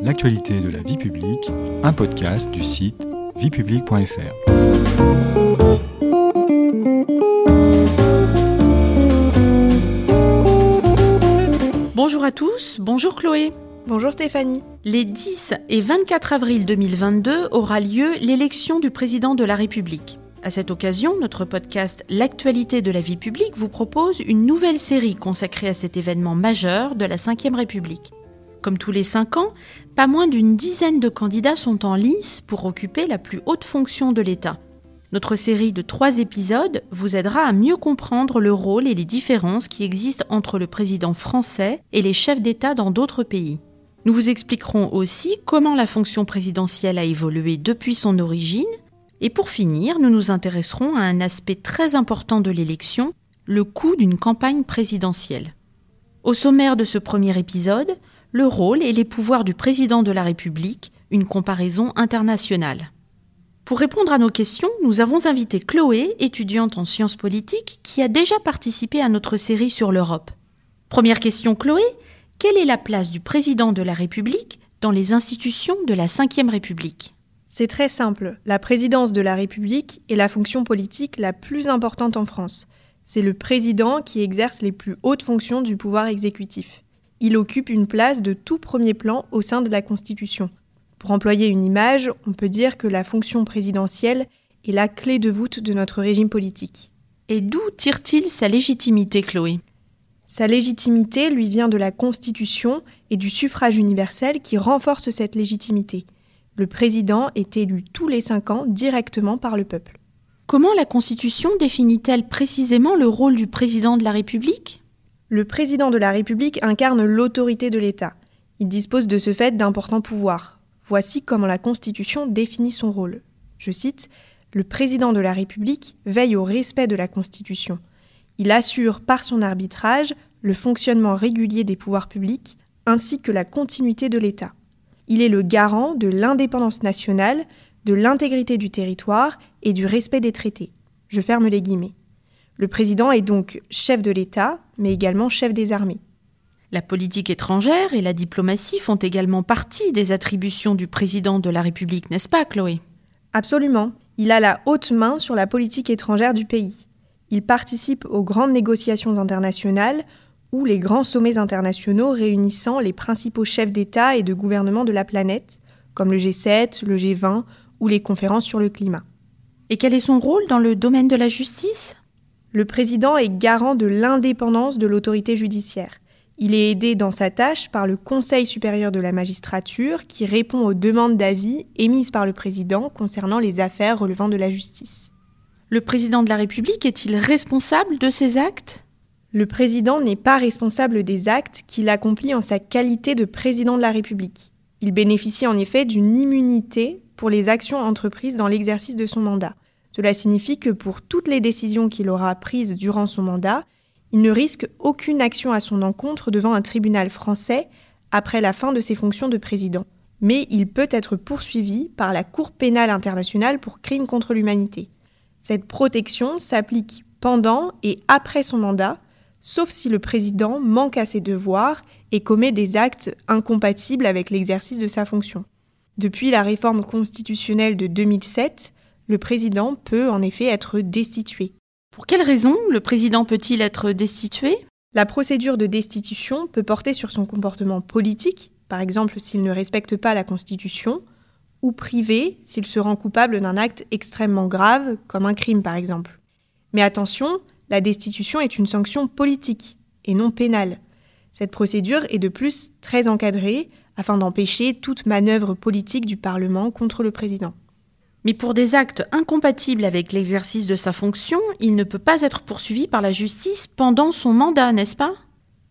l'actualité de la vie publique, un podcast du site viepublique.fr. Bonjour à tous, bonjour Chloé. Bonjour Stéphanie. Les 10 et 24 avril 2022 aura lieu l'élection du président de la République. À cette occasion, notre podcast L'actualité de la vie publique vous propose une nouvelle série consacrée à cet événement majeur de la Ve République. Comme tous les cinq ans, pas moins d'une dizaine de candidats sont en lice pour occuper la plus haute fonction de l'État. Notre série de trois épisodes vous aidera à mieux comprendre le rôle et les différences qui existent entre le président français et les chefs d'État dans d'autres pays. Nous vous expliquerons aussi comment la fonction présidentielle a évolué depuis son origine, et pour finir, nous nous intéresserons à un aspect très important de l'élection, le coût d'une campagne présidentielle. Au sommaire de ce premier épisode, le rôle et les pouvoirs du président de la République, une comparaison internationale. Pour répondre à nos questions, nous avons invité Chloé, étudiante en sciences politiques, qui a déjà participé à notre série sur l'Europe. Première question Chloé, quelle est la place du président de la République dans les institutions de la Ve République? C'est très simple. La présidence de la République est la fonction politique la plus importante en France. C'est le président qui exerce les plus hautes fonctions du pouvoir exécutif. Il occupe une place de tout premier plan au sein de la Constitution. Pour employer une image, on peut dire que la fonction présidentielle est la clé de voûte de notre régime politique. Et d'où tire-t-il sa légitimité, Chloé? Sa légitimité lui vient de la Constitution et du suffrage universel qui renforce cette légitimité. Le président est élu tous les cinq ans directement par le peuple. Comment la Constitution définit-elle précisément le rôle du président de la République? Le président de la République incarne l'autorité de l'État. Il dispose de ce fait d'importants pouvoirs. Voici comment la Constitution définit son rôle. Je cite Le président de la République veille au respect de la Constitution. Il assure par son arbitrage le fonctionnement régulier des pouvoirs publics ainsi que la continuité de l'État. Il est le garant de l'indépendance nationale, de l'intégrité du territoire et du respect des traités. Je ferme les guillemets. Le président est donc chef de l'État, mais également chef des armées. La politique étrangère et la diplomatie font également partie des attributions du président de la République, n'est-ce pas, Chloé? Absolument. Il a la haute main sur la politique étrangère du pays. Il participe aux grandes négociations internationales ou les grands sommets internationaux réunissant les principaux chefs d'État et de gouvernement de la planète, comme le G7, le G20 ou les conférences sur le climat. Et quel est son rôle dans le domaine de la justice? Le président est garant de l'indépendance de l'autorité judiciaire. Il est aidé dans sa tâche par le Conseil supérieur de la magistrature qui répond aux demandes d'avis émises par le président concernant les affaires relevant de la justice. Le président de la République est-il responsable de ses actes? Le président n'est pas responsable des actes qu'il accomplit en sa qualité de président de la République. Il bénéficie en effet d'une immunité pour les actions entreprises dans l'exercice de son mandat. Cela signifie que pour toutes les décisions qu'il aura prises durant son mandat, il ne risque aucune action à son encontre devant un tribunal français après la fin de ses fonctions de président. Mais il peut être poursuivi par la Cour pénale internationale pour crimes contre l'humanité. Cette protection s'applique pendant et après son mandat, sauf si le président manque à ses devoirs et commet des actes incompatibles avec l'exercice de sa fonction. Depuis la réforme constitutionnelle de 2007, le président peut en effet être destitué. Pour quelles raisons le président peut-il être destitué? La procédure de destitution peut porter sur son comportement politique, par exemple s'il ne respecte pas la Constitution, ou privé s'il se rend coupable d'un acte extrêmement grave, comme un crime par exemple. Mais attention, la destitution est une sanction politique et non pénale. Cette procédure est de plus très encadrée afin d'empêcher toute manœuvre politique du Parlement contre le président. Mais pour des actes incompatibles avec l'exercice de sa fonction, il ne peut pas être poursuivi par la justice pendant son mandat, n'est-ce pas?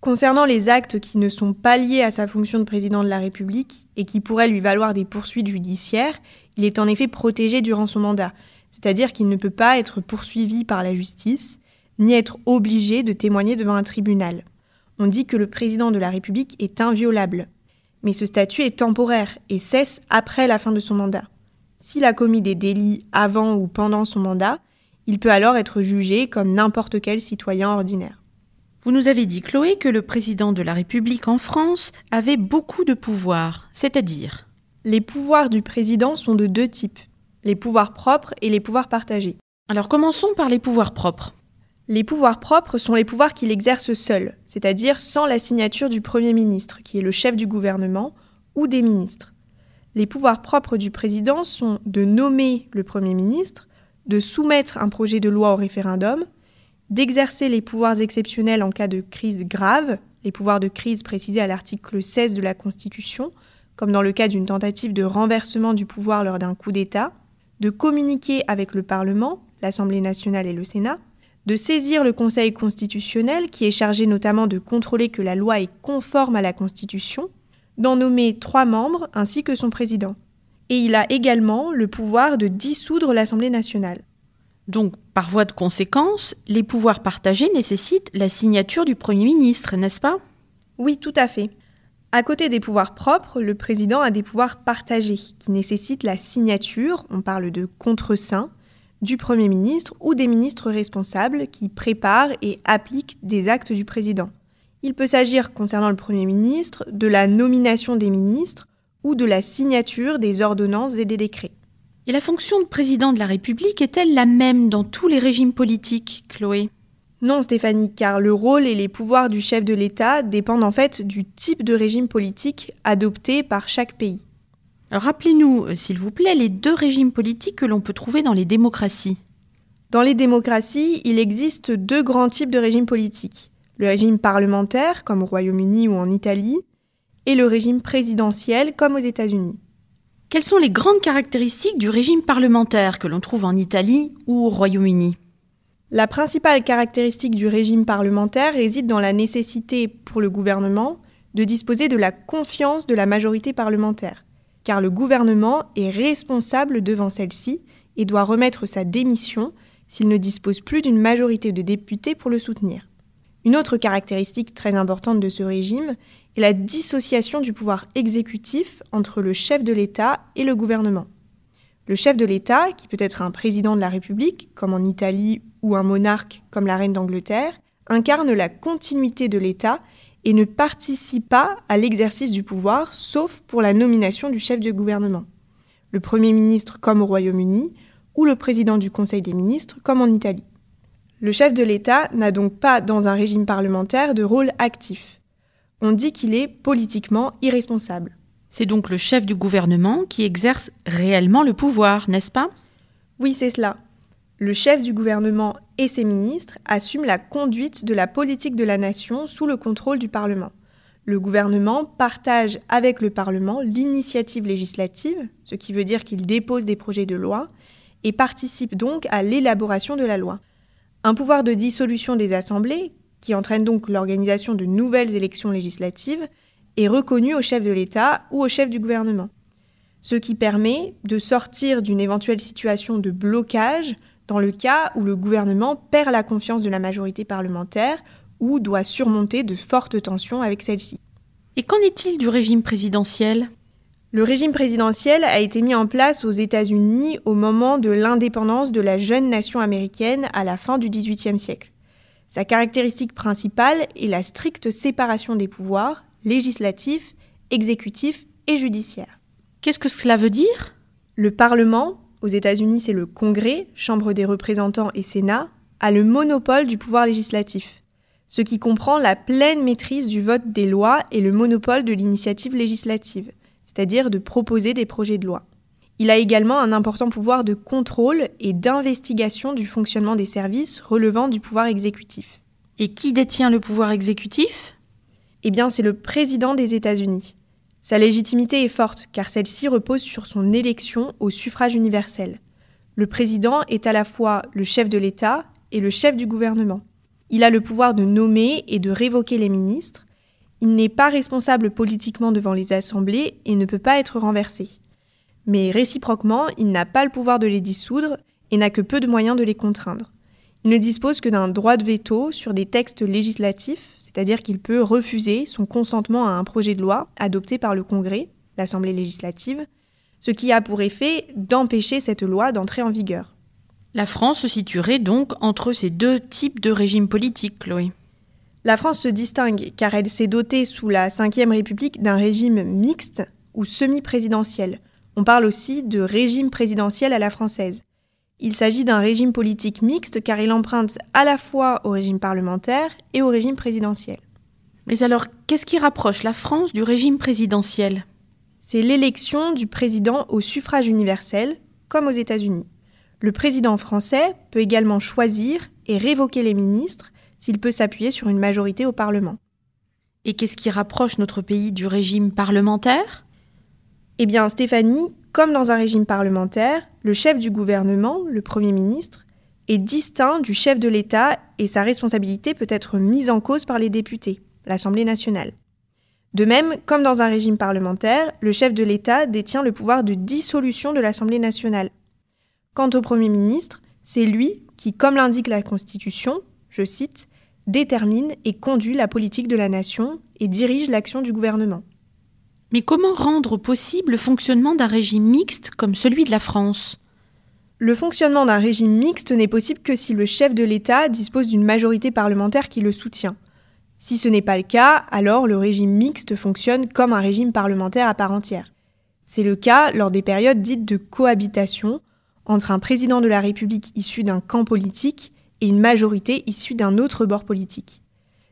Concernant les actes qui ne sont pas liés à sa fonction de président de la République et qui pourraient lui valoir des poursuites judiciaires, il est en effet protégé durant son mandat, c'est-à-dire qu'il ne peut pas être poursuivi par la justice, ni être obligé de témoigner devant un tribunal. On dit que le président de la République est inviolable. Mais ce statut est temporaire et cesse après la fin de son mandat. S'il a commis des délits avant ou pendant son mandat, il peut alors être jugé comme n'importe quel citoyen ordinaire. Vous nous avez dit, Chloé, que le président de la République en France avait beaucoup de pouvoirs, c'est-à-dire Les pouvoirs du président sont de deux types, les pouvoirs propres et les pouvoirs partagés. Alors commençons par les pouvoirs propres. Les pouvoirs propres sont les pouvoirs qu'il exerce seul, c'est-à-dire sans la signature du Premier ministre, qui est le chef du gouvernement, ou des ministres. Les pouvoirs propres du président sont de nommer le Premier ministre, de soumettre un projet de loi au référendum, d'exercer les pouvoirs exceptionnels en cas de crise grave, les pouvoirs de crise précisés à l'article 16 de la Constitution, comme dans le cas d'une tentative de renversement du pouvoir lors d'un coup d'État, de communiquer avec le Parlement, l'Assemblée nationale et le Sénat, de saisir le Conseil constitutionnel, qui est chargé notamment de contrôler que la loi est conforme à la Constitution, d'en nommer trois membres ainsi que son président. Et il a également le pouvoir de dissoudre l'Assemblée nationale. Donc, par voie de conséquence, les pouvoirs partagés nécessitent la signature du Premier ministre, n'est-ce pas? Oui, tout à fait. À côté des pouvoirs propres, le président a des pouvoirs partagés qui nécessitent la signature, on parle de contre-saint, du Premier ministre ou des ministres responsables qui préparent et appliquent des actes du président. Il peut s'agir, concernant le Premier ministre, de la nomination des ministres ou de la signature des ordonnances et des décrets. Et la fonction de président de la République est-elle la même dans tous les régimes politiques, Chloé? Non, Stéphanie, car le rôle et les pouvoirs du chef de l'État dépendent en fait du type de régime politique adopté par chaque pays. Rappelez-nous, euh, s'il vous plaît, les deux régimes politiques que l'on peut trouver dans les démocraties. Dans les démocraties, il existe deux grands types de régimes politiques. Le régime parlementaire, comme au Royaume-Uni ou en Italie, et le régime présidentiel, comme aux États-Unis. Quelles sont les grandes caractéristiques du régime parlementaire que l'on trouve en Italie ou au Royaume-Uni? La principale caractéristique du régime parlementaire réside dans la nécessité pour le gouvernement de disposer de la confiance de la majorité parlementaire car le gouvernement est responsable devant celle-ci et doit remettre sa démission s'il ne dispose plus d'une majorité de députés pour le soutenir. Une autre caractéristique très importante de ce régime est la dissociation du pouvoir exécutif entre le chef de l'État et le gouvernement. Le chef de l'État, qui peut être un président de la République, comme en Italie, ou un monarque, comme la reine d'Angleterre, incarne la continuité de l'État et ne participe pas à l'exercice du pouvoir, sauf pour la nomination du chef du gouvernement. Le Premier ministre comme au Royaume-Uni, ou le président du Conseil des ministres comme en Italie. Le chef de l'État n'a donc pas, dans un régime parlementaire, de rôle actif. On dit qu'il est politiquement irresponsable. C'est donc le chef du gouvernement qui exerce réellement le pouvoir, n'est-ce pas? Oui, c'est cela le chef du gouvernement et ses ministres assument la conduite de la politique de la nation sous le contrôle du Parlement. Le gouvernement partage avec le Parlement l'initiative législative, ce qui veut dire qu'il dépose des projets de loi, et participe donc à l'élaboration de la loi. Un pouvoir de dissolution des assemblées, qui entraîne donc l'organisation de nouvelles élections législatives, est reconnu au chef de l'État ou au chef du gouvernement, ce qui permet de sortir d'une éventuelle situation de blocage dans le cas où le gouvernement perd la confiance de la majorité parlementaire ou doit surmonter de fortes tensions avec celle-ci. Et qu'en est-il du régime présidentiel? Le régime présidentiel a été mis en place aux États-Unis au moment de l'indépendance de la jeune nation américaine à la fin du XVIIIe siècle. Sa caractéristique principale est la stricte séparation des pouvoirs législatifs, exécutifs et judiciaires. Qu'est-ce que cela veut dire? Le Parlement, aux États-Unis c'est le Congrès, Chambre des représentants et Sénat, a le monopole du pouvoir législatif, ce qui comprend la pleine maîtrise du vote des lois et le monopole de l'initiative législative, c'est-à-dire de proposer des projets de loi. Il a également un important pouvoir de contrôle et d'investigation du fonctionnement des services relevant du pouvoir exécutif. Et qui détient le pouvoir exécutif? Eh bien, c'est le président des États-Unis. Sa légitimité est forte car celle-ci repose sur son élection au suffrage universel. Le président est à la fois le chef de l'État et le chef du gouvernement. Il a le pouvoir de nommer et de révoquer les ministres. Il n'est pas responsable politiquement devant les assemblées et ne peut pas être renversé. Mais réciproquement, il n'a pas le pouvoir de les dissoudre et n'a que peu de moyens de les contraindre. Il ne dispose que d'un droit de veto sur des textes législatifs, c'est-à-dire qu'il peut refuser son consentement à un projet de loi adopté par le Congrès, l'Assemblée législative, ce qui a pour effet d'empêcher cette loi d'entrer en vigueur. La France se situerait donc entre ces deux types de régimes politiques, Chloé. La France se distingue car elle s'est dotée sous la Ve République d'un régime mixte ou semi-présidentiel. On parle aussi de régime présidentiel à la française. Il s'agit d'un régime politique mixte car il emprunte à la fois au régime parlementaire et au régime présidentiel. Mais alors, qu'est-ce qui rapproche la France du régime présidentiel? C'est l'élection du président au suffrage universel, comme aux États-Unis. Le président français peut également choisir et révoquer les ministres s'il peut s'appuyer sur une majorité au Parlement. Et qu'est-ce qui rapproche notre pays du régime parlementaire? Eh bien, Stéphanie, comme dans un régime parlementaire, le chef du gouvernement, le Premier ministre, est distinct du chef de l'État et sa responsabilité peut être mise en cause par les députés, l'Assemblée nationale. De même, comme dans un régime parlementaire, le chef de l'État détient le pouvoir de dissolution de l'Assemblée nationale. Quant au Premier ministre, c'est lui qui, comme l'indique la Constitution, je cite, détermine et conduit la politique de la nation et dirige l'action du gouvernement. Mais comment rendre possible le fonctionnement d'un régime mixte comme celui de la France? Le fonctionnement d'un régime mixte n'est possible que si le chef de l'État dispose d'une majorité parlementaire qui le soutient. Si ce n'est pas le cas, alors le régime mixte fonctionne comme un régime parlementaire à part entière. C'est le cas lors des périodes dites de cohabitation entre un président de la République issu d'un camp politique et une majorité issue d'un autre bord politique.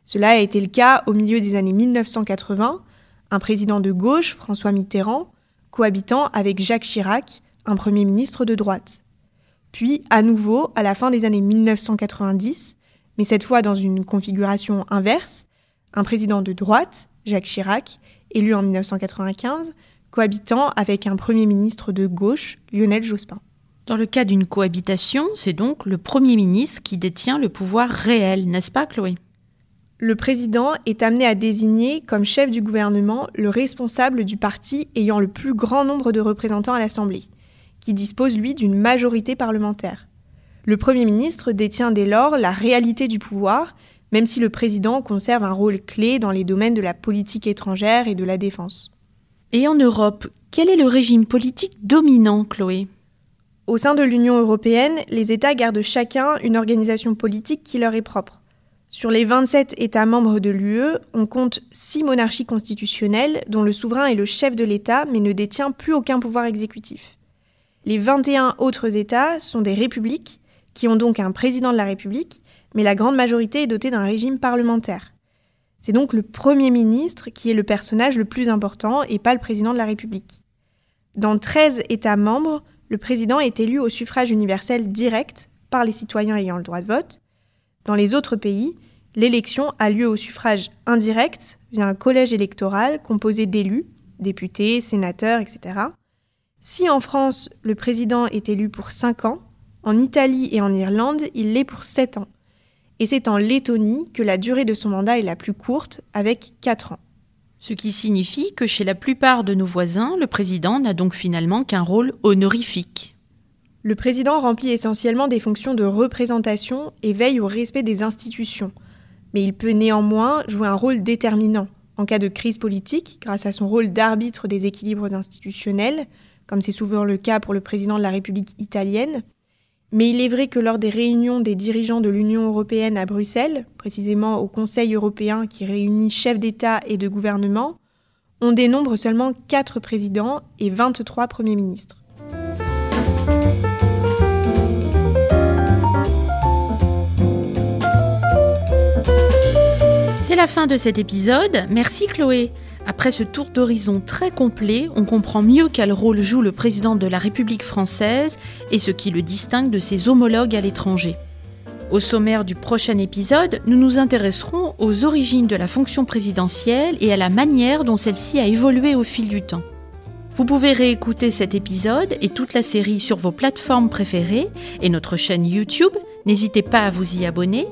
Cela a été le cas au milieu des années 1980, un président de gauche, François Mitterrand, cohabitant avec Jacques Chirac, un Premier ministre de droite. Puis, à nouveau, à la fin des années 1990, mais cette fois dans une configuration inverse, un président de droite, Jacques Chirac, élu en 1995, cohabitant avec un Premier ministre de gauche, Lionel Jospin. Dans le cas d'une cohabitation, c'est donc le Premier ministre qui détient le pouvoir réel, n'est-ce pas Chloé? Le président est amené à désigner comme chef du gouvernement le responsable du parti ayant le plus grand nombre de représentants à l'Assemblée, qui dispose lui d'une majorité parlementaire. Le Premier ministre détient dès lors la réalité du pouvoir, même si le président conserve un rôle clé dans les domaines de la politique étrangère et de la défense. Et en Europe, quel est le régime politique dominant, Chloé? Au sein de l'Union européenne, les États gardent chacun une organisation politique qui leur est propre. Sur les 27 États membres de l'UE, on compte 6 monarchies constitutionnelles dont le souverain est le chef de l'État mais ne détient plus aucun pouvoir exécutif. Les 21 autres États sont des républiques qui ont donc un président de la République, mais la grande majorité est dotée d'un régime parlementaire. C'est donc le Premier ministre qui est le personnage le plus important et pas le président de la République. Dans 13 États membres, le président est élu au suffrage universel direct par les citoyens ayant le droit de vote. Dans les autres pays, l'élection a lieu au suffrage indirect via un collège électoral composé d'élus, députés, sénateurs, etc. Si en France, le président est élu pour 5 ans, en Italie et en Irlande, il l'est pour 7 ans. Et c'est en Lettonie que la durée de son mandat est la plus courte, avec 4 ans. Ce qui signifie que chez la plupart de nos voisins, le président n'a donc finalement qu'un rôle honorifique. Le président remplit essentiellement des fonctions de représentation et veille au respect des institutions, mais il peut néanmoins jouer un rôle déterminant en cas de crise politique grâce à son rôle d'arbitre des équilibres institutionnels, comme c'est souvent le cas pour le président de la République italienne, mais il est vrai que lors des réunions des dirigeants de l'Union européenne à Bruxelles, précisément au Conseil européen qui réunit chefs d'État et de gouvernement, on dénombre seulement 4 présidents et 23 premiers ministres. C'est la fin de cet épisode. Merci Chloé. Après ce tour d'horizon très complet, on comprend mieux quel rôle joue le président de la République française et ce qui le distingue de ses homologues à l'étranger. Au sommaire du prochain épisode, nous nous intéresserons aux origines de la fonction présidentielle et à la manière dont celle-ci a évolué au fil du temps. Vous pouvez réécouter cet épisode et toute la série sur vos plateformes préférées et notre chaîne YouTube. N'hésitez pas à vous y abonner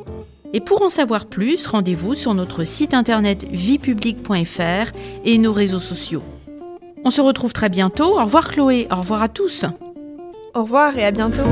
et pour en savoir plus, rendez-vous sur notre site internet viepublique.fr et nos réseaux sociaux. On se retrouve très bientôt. Au revoir Chloé, au revoir à tous. Au revoir et à bientôt.